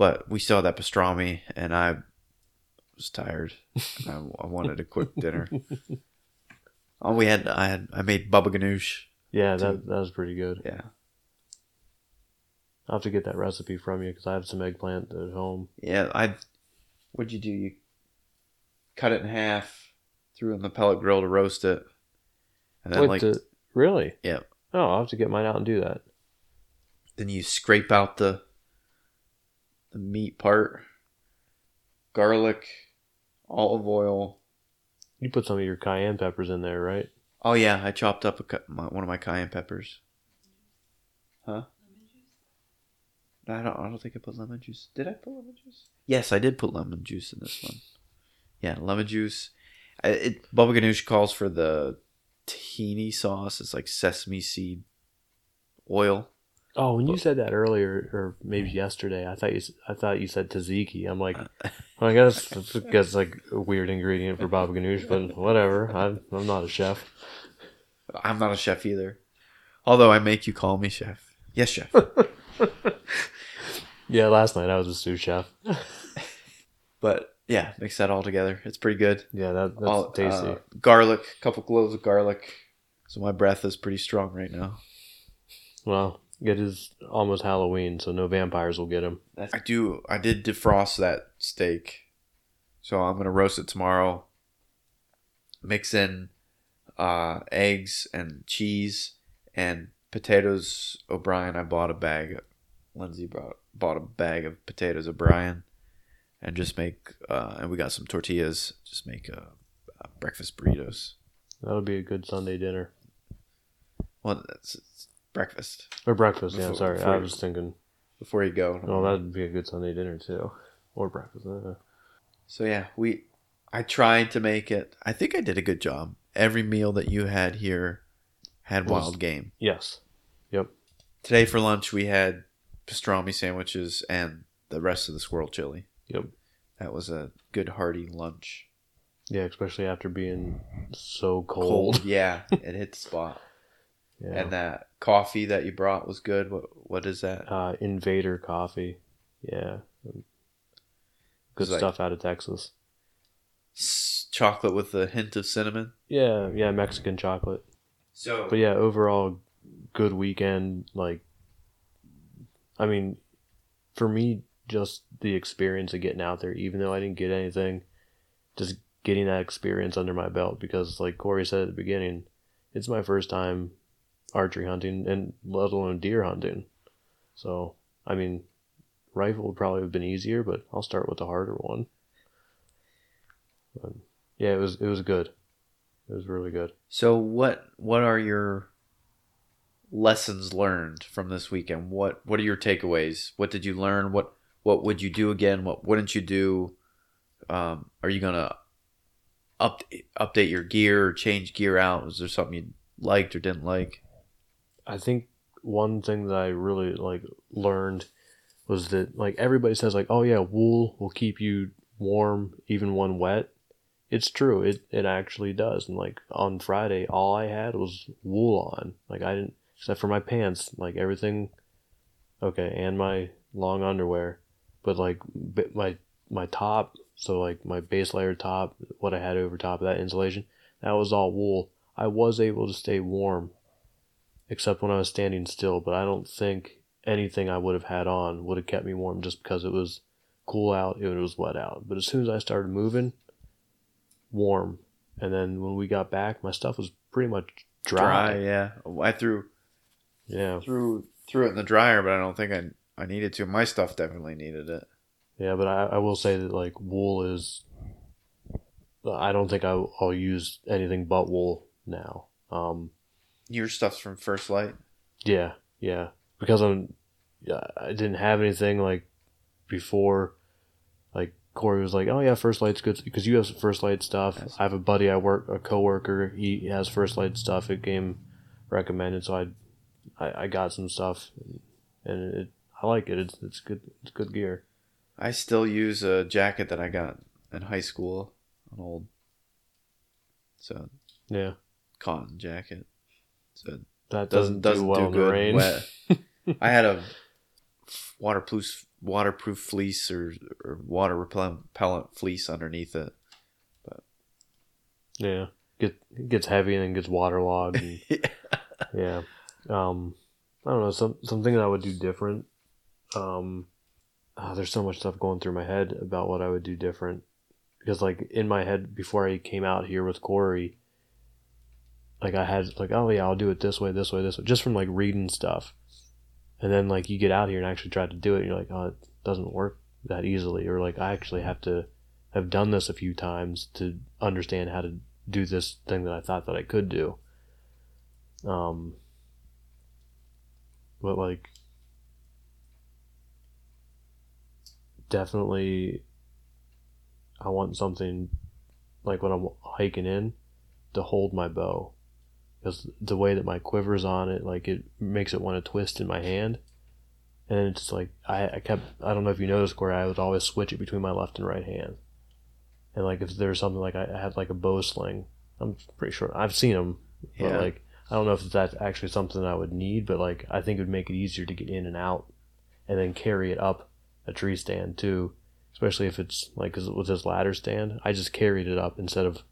but we still had that pastrami, and I was tired. I, I wanted a quick dinner. Oh, we had I had I made baba ganoush. Yeah, that that was pretty good. Yeah, I'll have to get that recipe from you because I have some eggplant at home. yeah. I what'd you do? You cut it in half, threw it in the pellet grill to roast it, and then Wait, like the- really? Yeah. Oh, I'll have to get mine out and do that. then you scrape out the the meat part, garlic, olive oil. You put some of your cayenne peppers in there, right? Oh yeah, I chopped up a, my, one of my cayenne peppers. Huh? I don't. I don't think I put lemon juice. Did I put lemon juice? Yes, I did put lemon juice in this one. Yeah, lemon juice. I- It Baba Ganoush calls for the tahini sauce. It's like sesame seed oil. Oh, when you said that earlier, or maybe yesterday, I thought you I thought you said tzatziki. I'm like, well, I guess that's, that's like a weird ingredient for baba ganoush, but whatever. I'm I'm not a chef. I'm not a chef either. Although I make you call me chef. Yes, chef. Yeah, last night I was a sous chef. but yeah, mix that all together. It's pretty good. Yeah, that, that's All- tasty. uh, garlic, couple cloves of garlic. So my breath is pretty strong right now. well, it is almost Halloween, so no vampires will get him. I do. I did defrost that steak, so I'm gonna roast it tomorrow. Mix in uh, eggs and cheese and potatoes. O'Brien, I bought a bag. Lindsay brought bought a bag of potatoes O'Brien, and just make. Uh, and we got some tortillas. Just make uh, uh, breakfast burritos. That'll be a good Sunday dinner Well, that's breakfast or breakfast. Yeah, Before- sorry, I before- was thinking. before you go. Oh, that'd be a good Sunday dinner too, or breakfast. uh, So yeah, we I tried to make it. I think I did a good job. Every meal that you had here had Was- wild game. Yes. Yep. Today for lunch we had pastrami sandwiches and the rest of the squirrel chili. Yep. That was a good hearty lunch. Yeah, especially after being so cold. yeah, it hit the spot. Yeah. And that coffee that you brought was good. What what is that? uh, Invader coffee. Yeah. Good like- stuff out of Texas. Chocolate with a hint of cinnamon. Yeah, yeah, Mexican chocolate. So But yeah, overall, good weekend. Like, I mean, for me, just the experience of getting out there, even though I didn't get anything, just getting that experience under my belt. Because, like Corey said at the beginning, it's my first time archery hunting and let alone deer hunting. So, I mean, rifle would probably have been easier, but I'll start with the harder one. But, yeah, it was it was good. It was really good. So what what are your lessons learned from this weekend? What what are your takeaways? What did you learn? What what would you do again? What wouldn't you do? Um, are you gonna up, update your gear or change gear out? Was there something you liked or didn't like? I think one thing that I really like learned was that like everybody says like oh yeah wool will keep you warm even when wet. It's true. It it actually does. And like on Friday all I had was wool on. Like I didn't except for my pants, like everything okay, and my long underwear. But like my my top, so like my base layer top, what I had over top of that insulation, that was all wool. I was able to stay warm except when I was standing still. But I don't think anything I would have had on would have kept me warm just because it was cool out, it was wet out. But as soon as I started moving, warm. And then when we got back, my stuff was pretty much dry. yeah. I threw Yeah, threw threw it in the dryer, but I don't think I I needed to. My stuff definitely needed it. yeah. But I, I will say that like wool is. I don't think I, I'll use anything but wool now. Um, Your stuff's from First Lite. Yeah, yeah. Because I'm, yeah, I didn't have anything like before. Like Corey was like, "Oh yeah, First Lite's good because you have some First Lite stuff." Yes. I have a buddy I work, a coworker. He has First Lite stuff. It came recommended, so I, I, I got some stuff, and it, I like it. It's it's good. It's good gear. I still use a jacket that I got in high school, an old, so Yeah, cotton jacket. So that doesn't doesn't, do well do good wet. I had a waterproof waterproof fleece or, or water repellent fleece underneath it. But Yeah, get it gets heavy and then gets waterlogged. And, yeah, um, I don't know. Some something that I would do different. Um, ah, there's so much stuff going through my head about what I would do different because, like, in my head before I came out here with Corey, like I had like, oh yeah, I'll do it this way, this way, this way, just from like reading stuff, and then like you get out here and actually try to do it, and you're like, oh, it doesn't work that easily, or like I actually have to have done this a few times to understand how to do this thing that I thought that I could do. Um, but like, definitely, I want something like when I'm hiking in to hold my bow because the way that my quiver's on it, like it makes it want to twist in my hand. And it's like I, I kept I don't know if you noticed where I would always switch it between my left and right hand. And like if there's something like I, I had like a bow sling, I'm pretty sure I've seen them, Yeah. but like I don't know if that's actually something I would need, but like I think it would make it easier to get in and out, and then carry it up a tree stand too. Especially if it's like 'cause with this ladder stand, I just carried it up instead of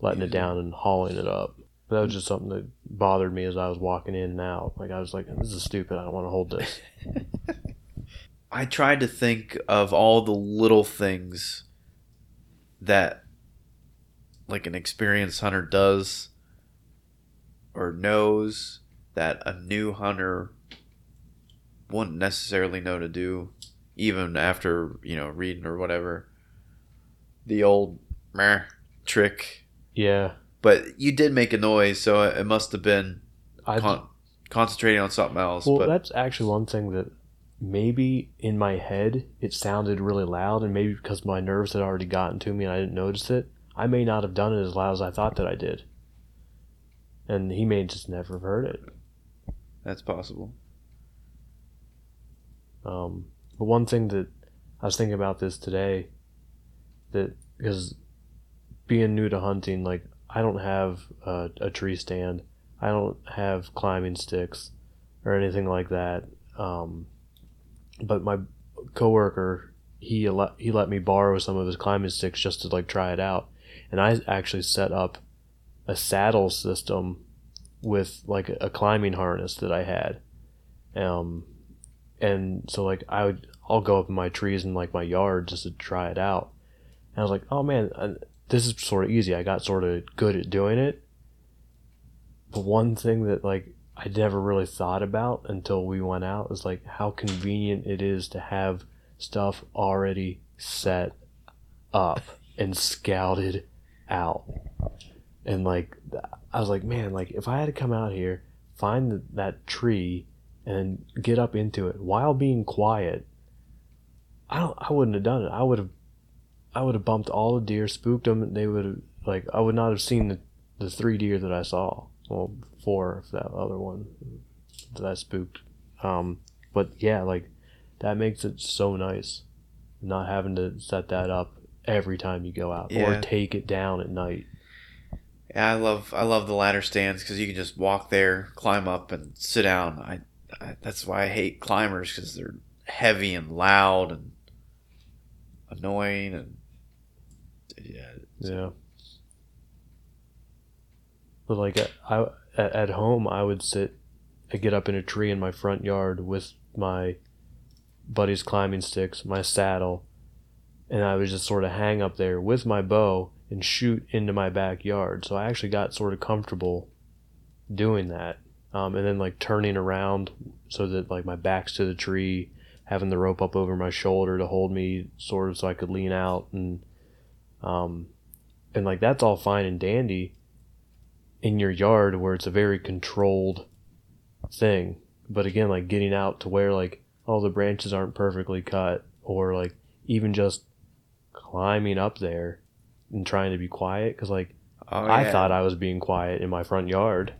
letting it down and hauling it up. That was just something that bothered me as I was walking in and out. Like I was like, "This is stupid. I don't want to hold this." I tried to think of all the little things that like an experienced hunter does or knows that a new hunter wouldn't necessarily know to do even after, you know, reading or whatever. The old meh trick. yeah, But you did make a noise, so it must have been I con- concentrating on something else. Well, but that's actually one thing that maybe in my head it sounded really loud, and maybe because my nerves had already gotten to me and I didn't notice it, I may not have done it as loud as I thought that I did. And he may just never have heard it. that's possible. Um, but one thing that I was thinking about this today, that because being new to hunting, like I don't have a, a tree stand, I don't have climbing sticks or anything like that. Um, but my coworker, he let he let me borrow some of his climbing sticks just to like try it out, and I actually set up a saddle system with like a, climbing harness that I had. Um, and so like I would I'll go up in my trees in like my yard just to try it out. And I was like, oh man, this is sort of easy. I got sort of good at doing it. But one thing that like I never really thought about until we went out is like how convenient it is to have stuff already set up and scouted out. And like I was like, man, like if I had to come out here, find th- that tree and get up into it while being quiet, I don't. I wouldn't have done it. I would have. I would have bumped all the deer, spooked them. They would have like. I would not have seen the the three deer that I saw. Well, four if that other one that I spooked. Um, but yeah, like that makes it so nice, not having to set that up every time you go out Yeah. or take it down at night. Yeah, I love I love the ladder stands because you can just walk there, climb up, and sit down. I, I that's why I hate climbers because they're heavy and loud and annoying and yeah. Yeah. But like at- I at, at home, I would sit, I get up in a tree in my front yard with my buddy's climbing sticks, my saddle, and I would just sort of hang up there with my bow and shoot into my backyard. So I actually got sort of comfortable doing that, um, and then like turning around so that like my back's to the tree, having the rope up over my shoulder to hold me sort of so I could lean out and um, and like that's all fine and dandy in your yard where it's a very controlled thing. But again, like getting out to where like all the branches aren't perfectly cut, or like even just climbing up there and trying to be quiet, because like Oh, I thought I was being quiet in my front yard.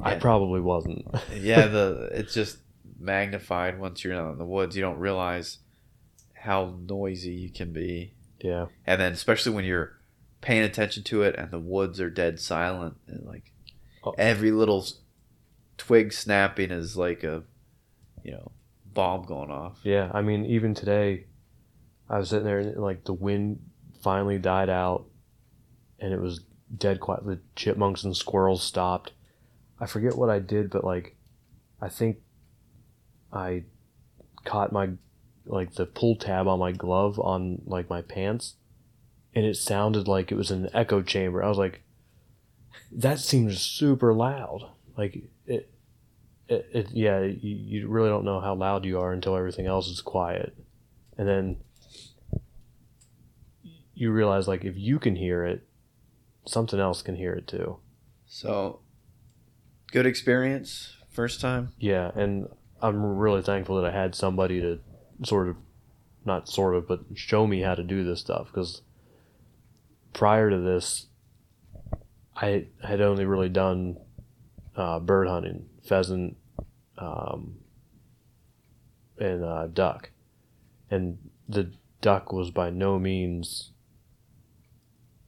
I probably wasn't. yeah, the it's just magnified once you're out in the woods. You don't realize how noisy you can be, yeah, and then especially when you're paying attention to it and the woods are dead silent, and like Oh. every little twig snapping is like a you know bomb going off. Yeah, I mean, even today, I was sitting there and like the wind finally died out, and it was dead quiet. The chipmunks and squirrels stopped. I forget what I did, but like, I think I caught my like the pull tab on my glove on like my pants, and it sounded like it was in an echo chamber. I was like, that seems super loud. Like it, it, it yeah, you, you really don't know how loud you are until everything else is quiet, and then you realize like if you can hear it, something else can hear it too. So good experience first time. Yeah, and I'm really thankful that I had somebody to sort of, not sort of, but show me how to do this stuff because prior to this, I had only really done uh, bird hunting, pheasant, um, and uh, duck, and the duck was by no means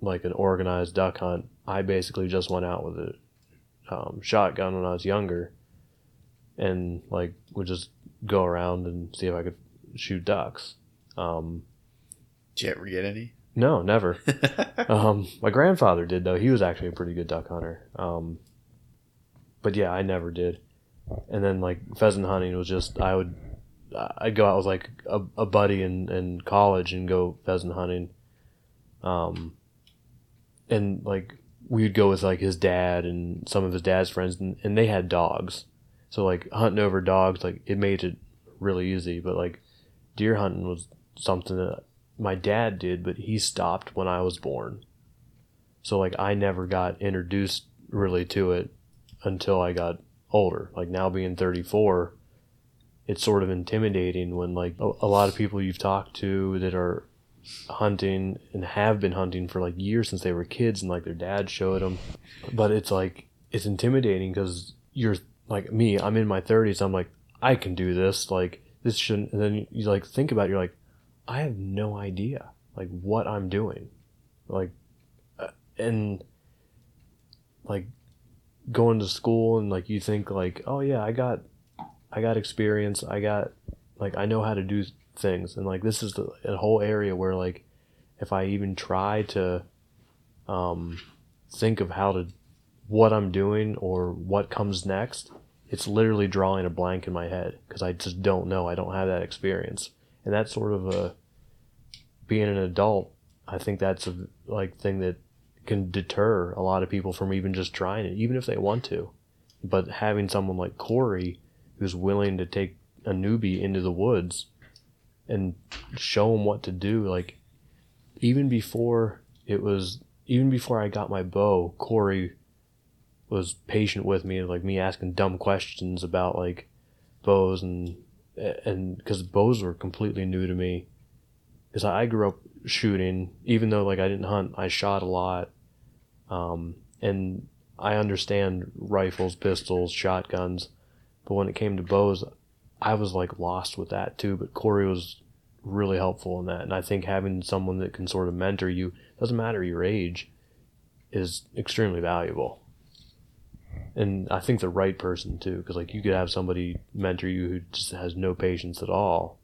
like an organized duck hunt. I basically just went out with a um, shotgun when I was younger, and like would just go around and see if I could shoot ducks. Um, Did you ever get any? no, never. um, my grandfather did though. He was actually a pretty good duck hunter. Um, but yeah, I never did. And then like pheasant hunting was just I would I'd go out with like a, a buddy in, in college and go pheasant hunting. Um, and like we'd go with like his dad and some of his dad's friends and, and they had dogs. So like hunting over dogs, like it made it really easy. But like deer hunting was something that my dad did, but he stopped when I was born. So like I never got introduced really to it until I got older. Like now being 34, it's sort of intimidating when like a, a lot of people you've talked to that are hunting and have been hunting for like years since they were kids and like their dad showed them. But it's like it's intimidating because you're like me. I'm in my 30s. I'm like I can do this. Like this shouldn't. And then you like think about. It, you're like I have no idea like what I'm doing. Like uh, and like going to school and like you think like oh yeah I got I got experience I got like I know how to do things and like this is the, a whole area where like if I even try to um think of how to what I'm doing or what comes next it's literally drawing a blank in my head because I just don't know I don't have that experience and that's sort of a being an adult I think that's a like thing that can deter a lot of people from even just trying it, even if they want to. But having someone like Corey who's willing to take a newbie into the woods and show him what to do, like even before it was, even before I got my bow, Corey was patient with me, like me asking dumb questions about like bows and and because bows were completely new to me, because I grew up shooting. Even though like i didn't hunt i shot a lot. Um, and i understand rifles pistols shotguns. But when it came to bows i was like lost with that too. But corey was really helpful in that. And i think having someone that can sort of mentor you doesn't matter your age is extremely valuable and i think the right person too because like you could have somebody mentor you who just has no patience at all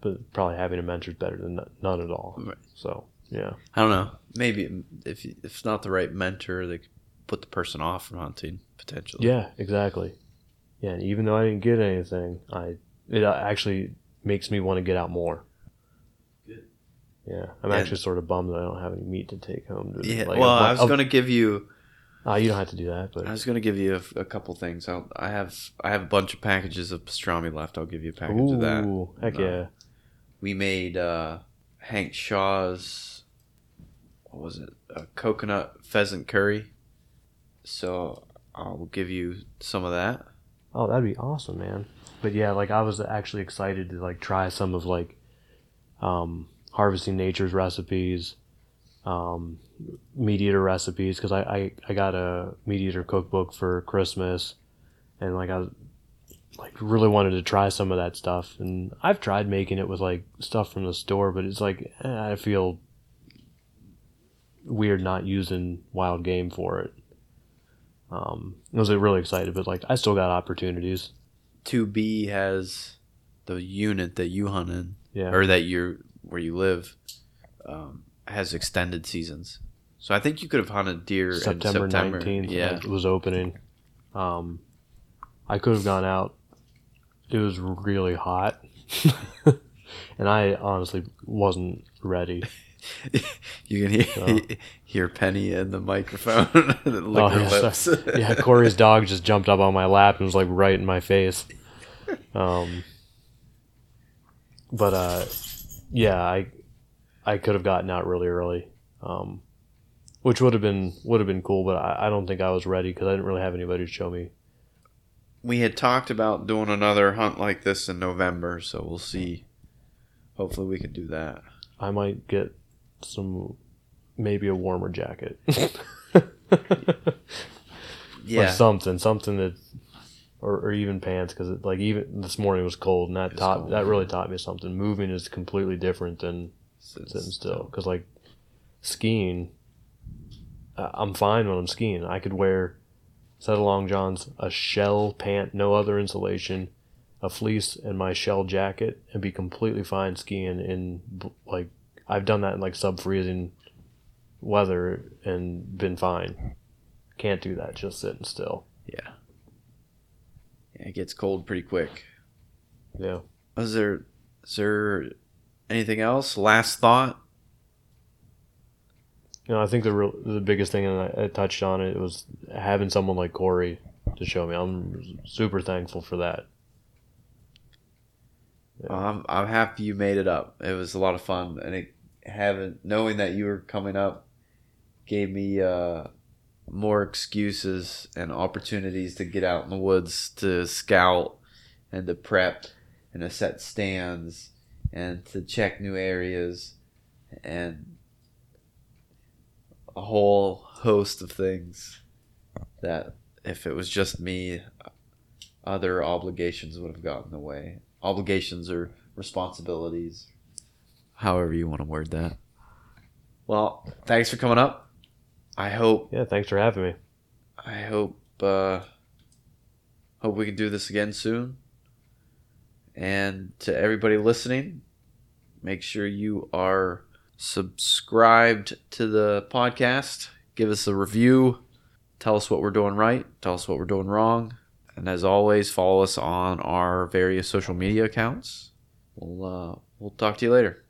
but probably having a mentor is better than none at all. Right. So yeah, I don't know. Maybe if if it's not the right mentor, they could put the person off from hunting potentially. yeah, exactly. Yeah, and even though I didn't get anything, I it uh, actually makes me want to get out more. Good. Yeah, I'm Yeah. actually sort of bummed that I don't have any meat to take home. To, Yeah. like, well, bu- I was going to give you. Ah, you don't have to do that, but I was going to give you a, a couple things. I'll, I have I have a bunch of packages of pastrami left. I'll give you a package of that. ooh, heck Uh, yeah! We made uh, Hank Shaw's what was it? A coconut pheasant curry. So I'll give you some of that. Oh, that'd be awesome, man. But yeah, like I was actually excited to like try some of like um, harvesting nature's recipes, um, meat eater recipes because I, I I got a meat eater cookbook for Christmas, and like I like really wanted to try some of that stuff. And I've tried making it with like stuff from the store, but it's like eh, I feel weird not using wild game for it. Um, I was like, really excited, but like I still got opportunities. 2B has the unit that you hunt in, Yeah. or that you're where you live, um, has extended seasons. So I think you could have hunted deer September in September. nineteenth. Yeah, it was opening. Um, I could have gone out. It was really hot, and I honestly wasn't ready. you can hear, Oh. hear Penny in the microphone lick Oh, yeah, so- yeah, Corey's dog just jumped up on my lap and was like right in my face. Um, but uh, yeah, I I could have gotten out really early, um, which would have been would have been cool. But I, I don't think I was ready because I didn't really have anybody to show me. we had talked about doing another hunt like this in November, so we'll see. Hopefully, we can do that. I might get some, maybe a warmer jacket. Yeah, or something, something that, or, or even pants, because like even this morning was cold, and that It's taught cold, that really taught me something. Moving is completely different than Sitting sitting still, because like skiing, uh, I'm fine when I'm skiing. I could wear set of long johns, a shell pant, no other insulation, a fleece, and my shell jacket, and be completely fine skiing in like I've done that in like sub freezing weather and been fine. Can't do that just sitting still. Yeah. Yeah, it gets cold pretty quick. Yeah. Is there is there anything else? Last thought? You know, I think the real, the biggest thing, and I, I touched on it, was having someone like Corey to show me. I'm super thankful for that. Well, I'm I'm happy you made it up. It was a lot of fun, and it having knowing that you were coming up gave me uh, more excuses and opportunities to get out in the woods to scout and to prep and to set stands and to check new areas and a whole host of things that if it was just me other obligations would have gotten in the way obligations or responsibilities however you want to word that well thanks for coming up i hope Yeah, thanks for having me. I hope uh, hope we can do this again soon. And to everybody listening, make sure you are subscribed to the podcast. Give us a review. Tell us what we're doing right. Tell us what we're doing wrong. And as always, follow us on our various social media accounts. We'll uh, we'll talk to you later.